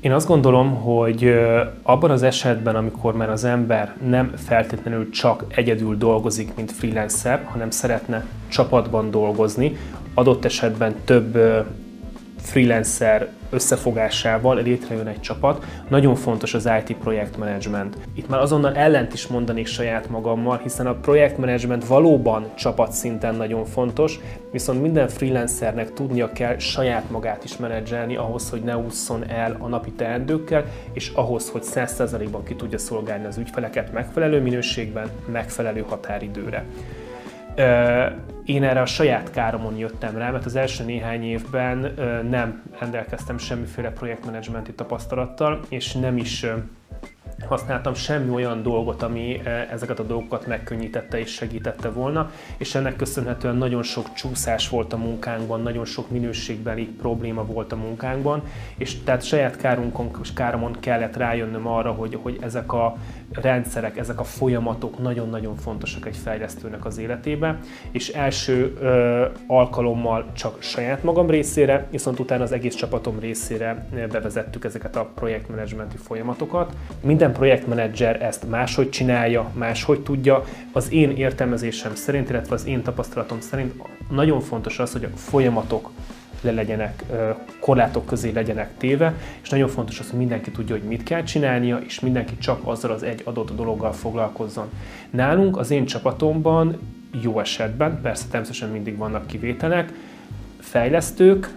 Én azt gondolom, hogy abban az esetben, amikor már az ember nem feltétlenül csak egyedül dolgozik, mint freelancer, hanem szeretne csapatban dolgozni, adott esetben több freelancer összefogásával létrejön egy csapat. Nagyon fontos az IT projektmenedzsment. Itt már azonnal ellent is mondanék saját magammal, hiszen a projektmenedzsment valóban csapatszinten nagyon fontos, viszont minden freelancernek tudnia kell saját magát is menedzselni ahhoz, hogy ne ússzon el a napi teendőkkel, és ahhoz, hogy 100%-ban ki tudja szolgálni az ügyfeleket megfelelő minőségben, megfelelő határidőre. Én erre a saját káromon jöttem rá, mert az első néhány évben nem rendelkeztem semmiféle projektmenedzsmenti tapasztalattal, és nem is használtam semmi olyan dolgot, ami ezeket a dolgokat megkönnyítette és segítette volna, és ennek köszönhetően nagyon sok csúszás volt a munkánkban, nagyon sok minőségbeli probléma volt a munkánkban, és tehát saját kárunkon káromon kellett rájönnöm arra, hogy, hogy ezek a rendszerek, ezek a folyamatok nagyon-nagyon fontosak egy fejlesztőnek az életébe, és első ö, alkalommal csak saját magam részére, viszont utána az egész csapatom részére bevezettük ezeket a projektmenedzsmenti folyamatokat. Minden projektmenedzser ezt máshogy csinálja, máshogy tudja. Az én értelmezésem szerint, illetve az én tapasztalatom szerint nagyon fontos az, hogy a folyamatok le legyenek, korlátok közé legyenek téve, és nagyon fontos az, hogy mindenki tudja, hogy mit kell csinálnia, és mindenki csak azzal az egy adott dologgal foglalkozzon. Nálunk, az én csapatomban jó esetben, persze természetesen mindig vannak kivételek, fejlesztők,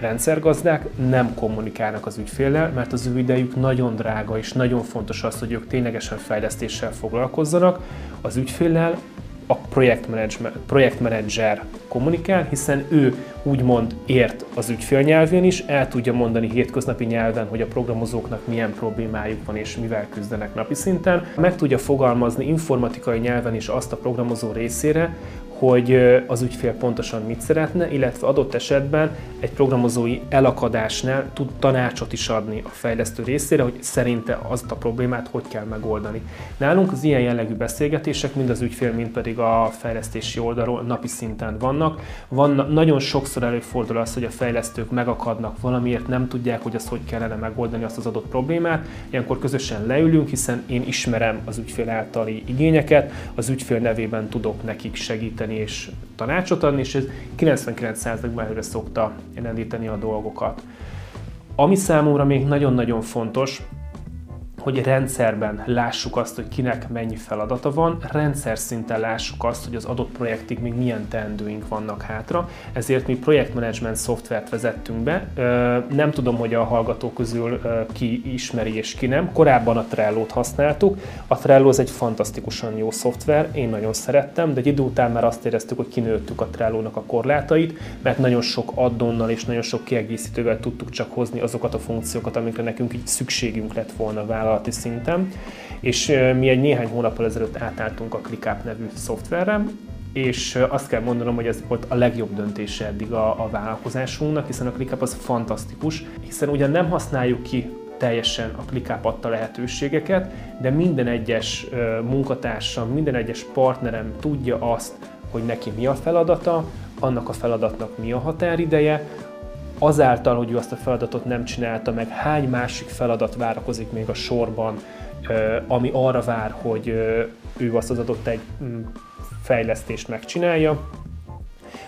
rendszergazdák nem kommunikálnak az ügyféllel, mert az ő idejük nagyon drága, és nagyon fontos az, hogy ők ténylegesen fejlesztéssel foglalkozzanak. Az ügyféllel a projektmenedzser kommunikál, hiszen ő úgymond ért az ügyfél is, el tudja mondani hétköznapi nyelven, hogy a programozóknak milyen problémájuk van és mivel küzdenek napi szinten. Meg tudja fogalmazni informatikai nyelven is azt a programozó részére, hogy az ügyfél pontosan mit szeretne, illetve adott esetben egy programozói elakadásnál tud tanácsot is adni a fejlesztő részére, hogy szerinte azt a problémát hogy kell megoldani. Nálunk az ilyen jellegű beszélgetések mind az ügyfél, mind pedig a fejlesztési oldalról napi szinten vannak. Van, nagyon sokszor előfordul az, hogy a fejlesztők megakadnak valamiért, nem tudják, hogy azt hogy kellene megoldani azt az adott problémát. Ilyenkor közösen leülünk, hiszen én ismerem az ügyfél általi igényeket, az ügyfél nevében tudok nekik segíteni segíteni és tanácsot adni, és ez 99%-ban előre szokta elendíteni a dolgokat. Ami számomra még nagyon-nagyon fontos, hogy rendszerben lássuk azt, hogy kinek mennyi feladata van, rendszer szinten lássuk azt, hogy az adott projektig még milyen teendőink vannak hátra, ezért mi projektmenedzsment szoftvert vezettünk be. Nem tudom, hogy a hallgatók közül ki ismeri és ki nem. Korábban a Trello-t használtuk. A Trello az egy fantasztikusan jó szoftver, én nagyon szerettem, de egy idő után már azt éreztük, hogy kinőttük a Trello-nak a korlátait, mert nagyon sok addonnal és nagyon sok kiegészítővel tudtuk csak hozni azokat a funkciókat, amikre nekünk így szükségünk lett volna vállalni vállalati szinten, és mi egy néhány hónappal ezelőtt átálltunk a ClickUp nevű szoftverre, és azt kell mondanom, hogy ez volt a legjobb döntése eddig a, a vállalkozásunknak, hiszen a ClickUp az fantasztikus, hiszen ugyan nem használjuk ki teljesen a ClickUp adta lehetőségeket, de minden egyes munkatársam, minden egyes partnerem tudja azt, hogy neki mi a feladata, annak a feladatnak mi a határideje, azáltal, hogy ő azt a feladatot nem csinálta meg, hány másik feladat várakozik még a sorban, ami arra vár, hogy ő azt az adott egy mm, fejlesztést megcsinálja.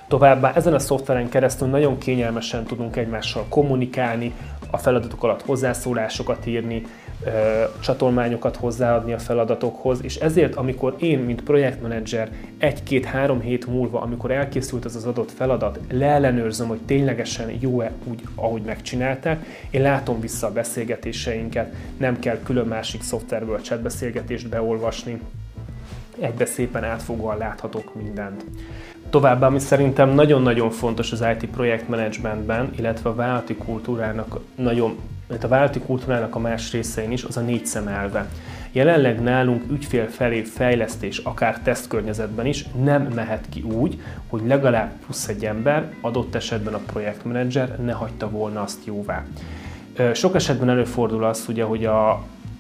Továbbá ezen a szoftveren keresztül nagyon kényelmesen tudunk egymással kommunikálni, a feladatok alatt hozzászólásokat írni, csatolmányokat hozzáadni a feladatokhoz, és ezért, amikor én, mint projektmenedzser egy-két-három hét múlva, amikor elkészült az az adott feladat, leellenőrzöm, hogy ténylegesen jó-e úgy, ahogy megcsinálták, én látom vissza a beszélgetéseinket, nem kell külön másik szoftverből chatbeszélgetést beolvasni, egybe szépen átfogóan láthatok mindent. Továbbá, ami szerintem nagyon-nagyon fontos az IT projektmenedzsmentben, illetve a vállalati kultúrának nagyon mert a vállalati kultúrának a más részein is, az a négy szem elve. Jelenleg nálunk ügyfél felé fejlesztés, akár tesztkörnyezetben is nem mehet ki úgy, hogy legalább plusz egy ember, adott esetben a projektmenedzser ne hagyta volna azt jóvá. Sok esetben előfordul az, ugye, hogy a,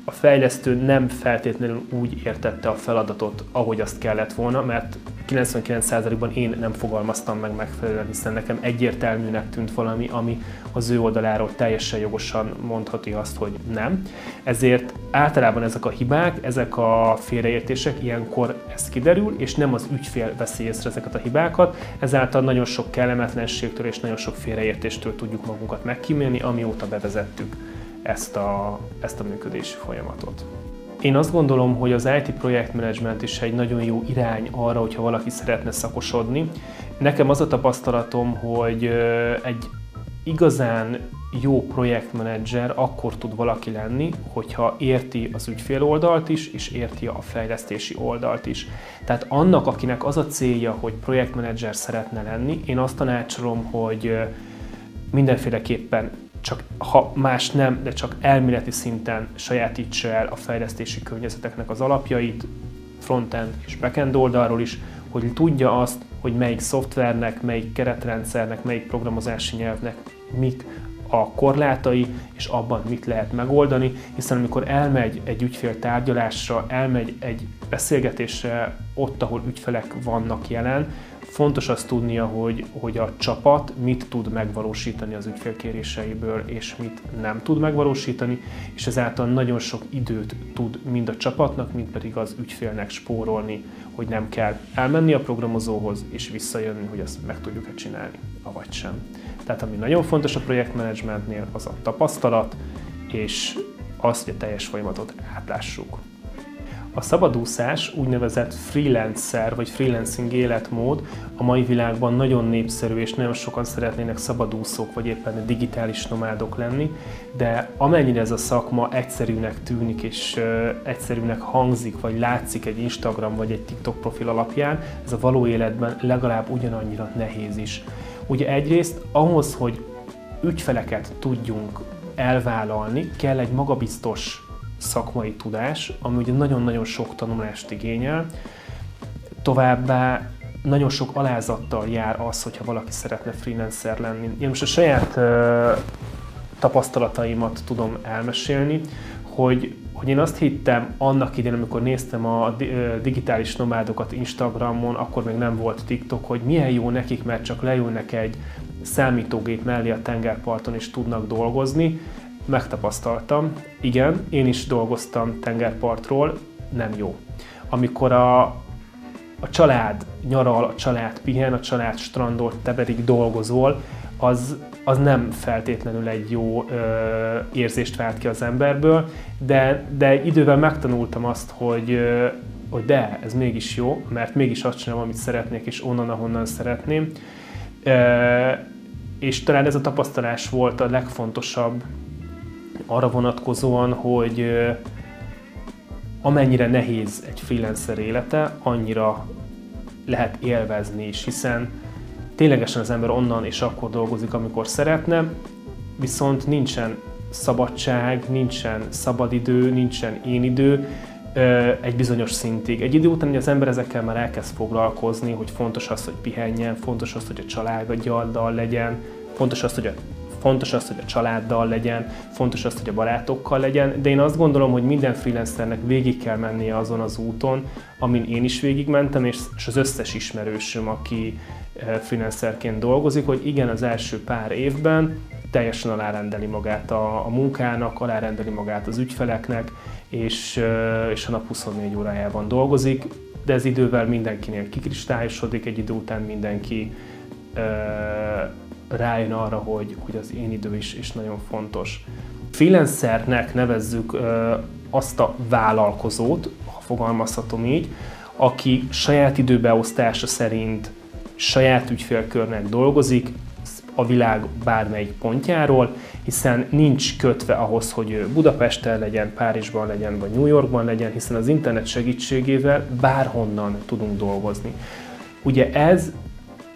a fejlesztő nem feltétlenül úgy értette a feladatot, ahogy azt kellett volna, mert 99%-ban én nem fogalmaztam meg megfelelően, hiszen nekem egyértelműnek tűnt valami, ami az ő oldaláról teljesen jogosan mondhatja azt, hogy nem. Ezért általában ezek a hibák, ezek a félreértések, ilyenkor ez kiderül, és nem az ügyfél veszi észre ezeket a hibákat, ezáltal nagyon sok kellemetlenségtől és nagyon sok félreértéstől tudjuk magunkat megkímélni, amióta bevezettük ezt a, ezt a működési folyamatot. Én azt gondolom, hogy az IT projektmenedzsment is egy nagyon jó irány arra, hogyha valaki szeretne szakosodni. Nekem az a tapasztalatom, hogy egy igazán jó projektmenedzser akkor tud valaki lenni, hogyha érti az ügyfél oldalt is, és érti a fejlesztési oldalt is. Tehát annak, akinek az a célja, hogy projektmenedzser szeretne lenni, én azt tanácsolom, hogy mindenféleképpen csak ha más nem, de csak elméleti szinten sajátítsa el a fejlesztési környezeteknek az alapjait, frontend és backend oldalról is, hogy tudja azt, hogy melyik szoftvernek, melyik keretrendszernek, melyik programozási nyelvnek mik a korlátai, és abban mit lehet megoldani, hiszen amikor elmegy egy ügyfél tárgyalásra, elmegy egy beszélgetésre ott, ahol ügyfelek vannak jelen, Fontos azt tudnia, hogy, hogy a csapat mit tud megvalósítani az ügyfél kéréseiből, és mit nem tud megvalósítani, és ezáltal nagyon sok időt tud mind a csapatnak, mind pedig az ügyfélnek spórolni, hogy nem kell elmenni a programozóhoz, és visszajönni, hogy ezt meg tudjuk-e csinálni, avagy sem. Tehát ami nagyon fontos a projektmenedzsmentnél, az a tapasztalat, és az, hogy a teljes folyamatot átlássuk. A szabadúszás, úgynevezett freelancer vagy freelancing életmód a mai világban nagyon népszerű, és nagyon sokan szeretnének szabadúszók vagy éppen digitális nomádok lenni, de amennyire ez a szakma egyszerűnek tűnik és egyszerűnek hangzik, vagy látszik egy Instagram vagy egy TikTok profil alapján, ez a való életben legalább ugyanannyira nehéz is. Ugye egyrészt ahhoz, hogy ügyfeleket tudjunk elvállalni, kell egy magabiztos szakmai tudás, ami ugye nagyon-nagyon sok tanulást igényel. Továbbá nagyon sok alázattal jár az, hogyha valaki szeretne freelancer lenni. Én most a saját tapasztalataimat tudom elmesélni, hogy, hogy én azt hittem annak idején, amikor néztem a digitális nomádokat Instagramon, akkor még nem volt TikTok, hogy milyen jó nekik, mert csak leülnek egy számítógép mellé a tengerparton és tudnak dolgozni, megtapasztaltam. Igen, én is dolgoztam tengerpartról, nem jó. Amikor a, a család nyaral, a család pihen, a család strandol, te pedig dolgozol, az, az nem feltétlenül egy jó ö, érzést vált ki az emberből, de, de idővel megtanultam azt, hogy, ö, hogy de, ez mégis jó, mert mégis azt csinálom, amit szeretnék, és onnan, ahonnan szeretném. Ö, és talán ez a tapasztalás volt a legfontosabb arra vonatkozóan, hogy amennyire nehéz egy freelancer élete, annyira lehet élvezni is, hiszen ténylegesen az ember onnan és akkor dolgozik, amikor szeretne, viszont nincsen szabadság, nincsen szabadidő, nincsen én idő egy bizonyos szintig. Egy idő után az ember ezekkel már elkezd foglalkozni, hogy fontos az, hogy pihenjen, fontos az, hogy a családjaddal legyen, fontos az, hogy a fontos az, hogy a családdal legyen, fontos az, hogy a barátokkal legyen, de én azt gondolom, hogy minden freelancernek végig kell mennie azon az úton, amin én is végigmentem, és az összes ismerősöm, aki eh, freelancerként dolgozik, hogy igen, az első pár évben teljesen alárendeli magát a, a munkának, alárendeli magát az ügyfeleknek, és, eh, és a nap 24 órájában dolgozik, de ez idővel mindenkinél kikristályosodik, egy idő után mindenki eh, rájön arra, hogy, hogy az én idő is, is nagyon fontos. Freelancernek nevezzük ö, azt a vállalkozót, ha fogalmazhatom így, aki saját időbeosztása szerint saját ügyfélkörnek dolgozik, a világ bármelyik pontjáról, hiszen nincs kötve ahhoz, hogy Budapesten legyen, Párizsban legyen, vagy New Yorkban legyen, hiszen az internet segítségével bárhonnan tudunk dolgozni. Ugye ez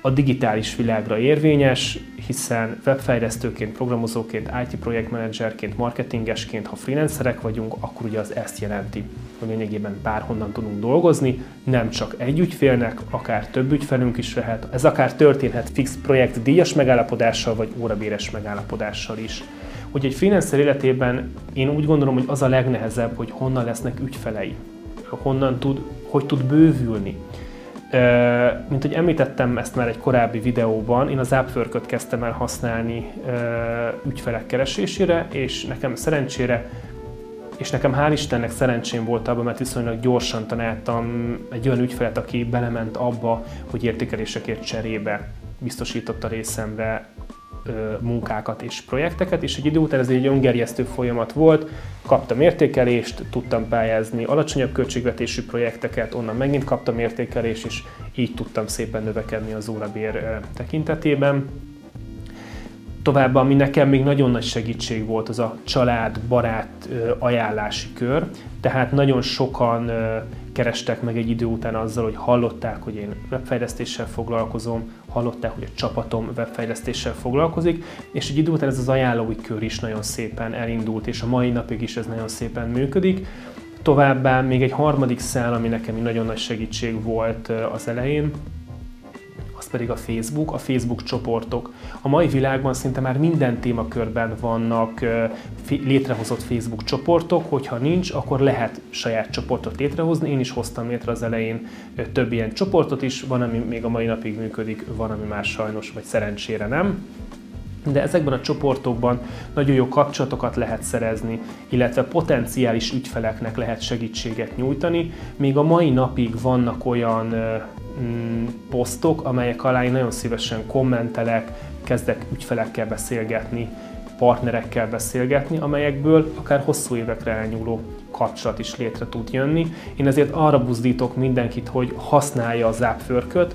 a digitális világra érvényes, hiszen webfejlesztőként, programozóként, IT projektmenedzserként, marketingesként, ha freelancerek vagyunk, akkor ugye az ezt jelenti, hogy lényegében bárhonnan tudunk dolgozni, nem csak egy ügyfélnek, akár több ügyfelünk is lehet. Ez akár történhet fix projekt díjas megállapodással, vagy órabéres megállapodással is. Hogy egy freelancer életében én úgy gondolom, hogy az a legnehezebb, hogy honnan lesznek ügyfelei, honnan tud, hogy tud bővülni Mint hogy említettem ezt már egy korábbi videóban, én az Upwork-öt kezdtem el használni ügyfelek keresésére, és nekem szerencsére és nekem hál' Istennek szerencsém volt abban, mert viszonylag gyorsan találtam egy olyan ügyfelet, aki belement abba, hogy értékelésekért cserébe biztosította részemre munkákat és projekteket, és egy idő után ez egy öngerjesztő folyamat volt, kaptam értékelést, tudtam pályázni alacsonyabb költségvetésű projekteket, onnan megint kaptam értékelést, és így tudtam szépen növekedni az órabér tekintetében. Továbbá, ami nekem még nagyon nagy segítség volt, az a család, barát ajánlási kör. Tehát nagyon sokan kerestek meg egy idő után azzal, hogy hallották, hogy én webfejlesztéssel foglalkozom, hallották, hogy a csapatom webfejlesztéssel foglalkozik, és egy idő után ez az ajánlói kör is nagyon szépen elindult, és a mai napig is ez nagyon szépen működik. Továbbá még egy harmadik szál, ami nekem nagyon nagy segítség volt az elején, pedig a Facebook, a Facebook csoportok. A mai világban szinte már minden témakörben vannak létrehozott Facebook csoportok, hogyha nincs, akkor lehet saját csoportot létrehozni. Én is hoztam létre az elején több ilyen csoportot is, van, ami még a mai napig működik, van, ami már sajnos, vagy szerencsére nem de ezekben a csoportokban nagyon jó kapcsolatokat lehet szerezni, illetve potenciális ügyfeleknek lehet segítséget nyújtani. Még a mai napig vannak olyan mm, posztok, amelyek alá én nagyon szívesen kommentelek, kezdek ügyfelekkel beszélgetni, partnerekkel beszélgetni, amelyekből akár hosszú évekre elnyúló kapcsolat is létre tud jönni. Én ezért arra buzdítok mindenkit, hogy használja az Upwork-öt,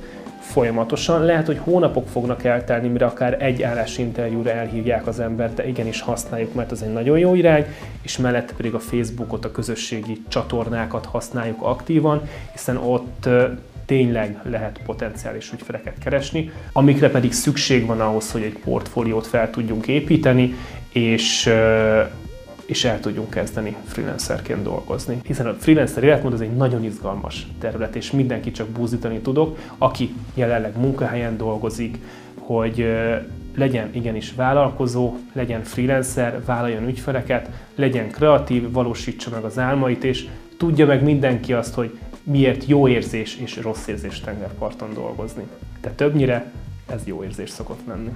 folyamatosan. Lehet, hogy hónapok fognak eltelni, mire akár egy állásinterjúra elhívják az embert, de igenis használjuk, mert ez egy nagyon jó irány, és mellette pedig a Facebookot, a közösségi csatornákat használjuk aktívan, hiszen ott tényleg lehet potenciális ügyfeleket keresni, amikre pedig szükség van ahhoz, hogy egy portfóliót fel tudjunk építeni, és és el tudjunk kezdeni freelancerként dolgozni. Hiszen a freelancer életmód az egy nagyon izgalmas terület, és mindenki csak búzítani tudok, aki jelenleg munkahelyen dolgozik, hogy legyen igenis vállalkozó, legyen freelancer, vállaljon ügyfeleket, legyen kreatív, valósítsa meg az álmait, és tudja meg mindenki azt, hogy miért jó érzés és rossz érzés tengerparton dolgozni. De többnyire ez jó érzés szokott lenni.